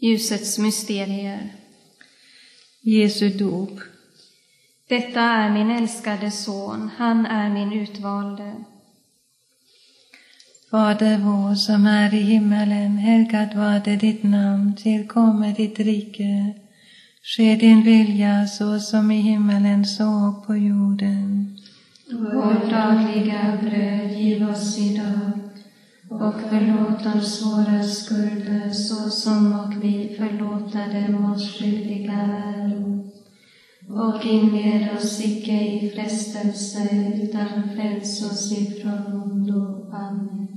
Ljusets mysterier. Jesu dop. Detta är min älskade son, han är min utvalde. Fader vår som är i himmelen, helgat varde ditt namn, tillkommer ditt rike. Ske din vilja så som i himmelen så på jorden. Vårt dagliga bröd giv oss idag och förlåt oss våra skulder så som och vi förlåta dem oss skyldiga äro. Och inled oss icke i frestelse utan fräls oss ifrån ondo. Amen.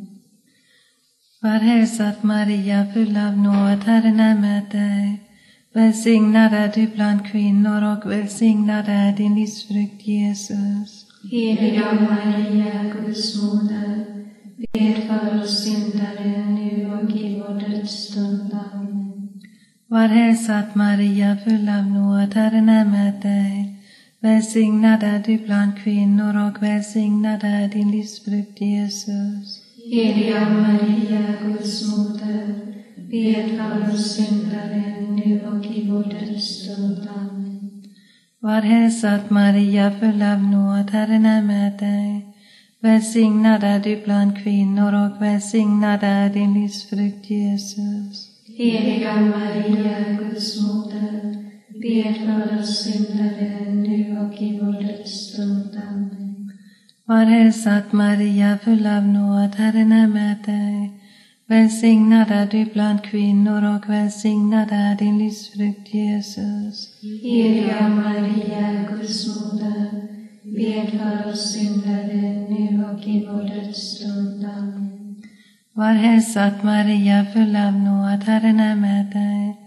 Var hälsad Maria, full av nåd, Herren är med dig. Välsignad är du bland kvinnor och välsignad är din livsfrukt Jesus. Heliga Maria, Guds moder, för oss syndare nu och i vår dödsstund. Amen. Var hälsad Maria, full av nåd, Herren är med dig. Välsignad är du bland kvinnor och välsignad är din livsfrukt Jesus. Heliga Maria, Guds moder, bed för oss syndare nu och i vår dödsstund. Amen. Var hälsad Maria, full av nåd, Herren är med dig. Välsignad är du bland kvinnor och välsignad är din livsfrukt Jesus. Heliga Maria, Guds moder, bed för oss syndare nu och i vår dödsstund. Amen. Var hälsad Maria, full av nåd, Herren är med dig. Välsignad är du bland kvinnor och välsignad är din livsfrukt Jesus. Heliga Maria, Guds moder, bed för oss syndare och i vår dödsstund. Amen. Var hälsad Maria, full av nåd, Herren är med dig.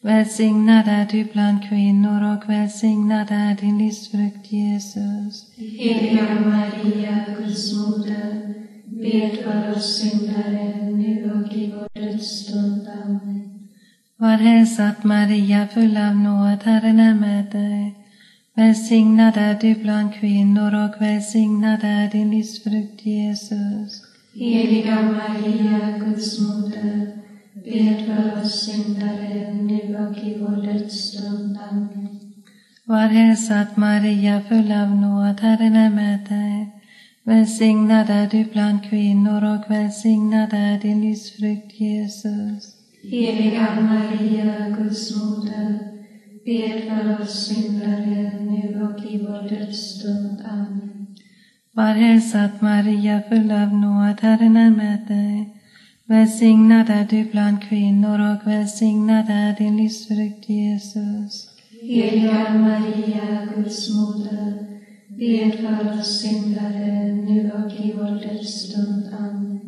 Välsignad är du bland kvinnor och välsignad är din livsfrukt Jesus. Heliga Maria, Guds moder, bed för oss syndare nu och i vår dödsstund. Amen. Var hälsad Maria, full av nåd, Herren är med dig. Välsignad är du bland kvinnor och välsignad är din livsfrukt Jesus. Heliga Maria, Guds moder, bed för oss syndare nu och i vår dödsstund. Amen. Var hälsad Maria, full av nåd, Herren är med dig. Välsignad är du bland kvinnor och välsignad är din livsfrukt Jesus. Heliga Maria, Guds moder, bed för oss syndare nu och i vår dödsstund. Amen. Var hälsad Maria, full av nåd, Herren är med dig. Välsignad är du bland kvinnor och välsignad är din livsfrukt Jesus. Heliga Maria, Guds moder, bed för oss syndare nu och i vår dödsstund. Amen.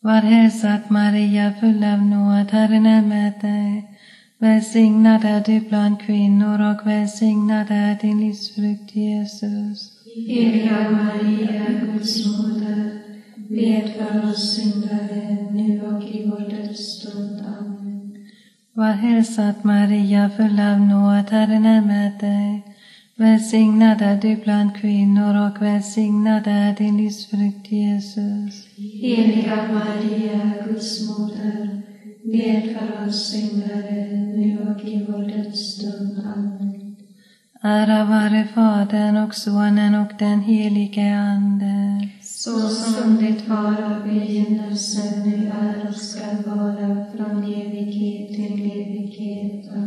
Var hälsad Maria, full av nåd, Herren är med dig. Välsignad är du bland kvinnor och välsignad är din livsfrukt Jesus. Heliga Maria, Guds moder, bed för oss syndare nu och i vår dödsstund. Amen. Var hälsad Maria, full av nåd, Herren är med dig. Välsignad är du bland kvinnor och välsignad är din livsfrukt Jesus. Heliga Maria, Guds moder, Beka oss syndare, nu och i vår dödsstund. Amen. Ära vare Fadern och Sonen och den helige Ande. Så som det var av begynnelsen, nu är och ska vara, från evighet till evighet. Amen.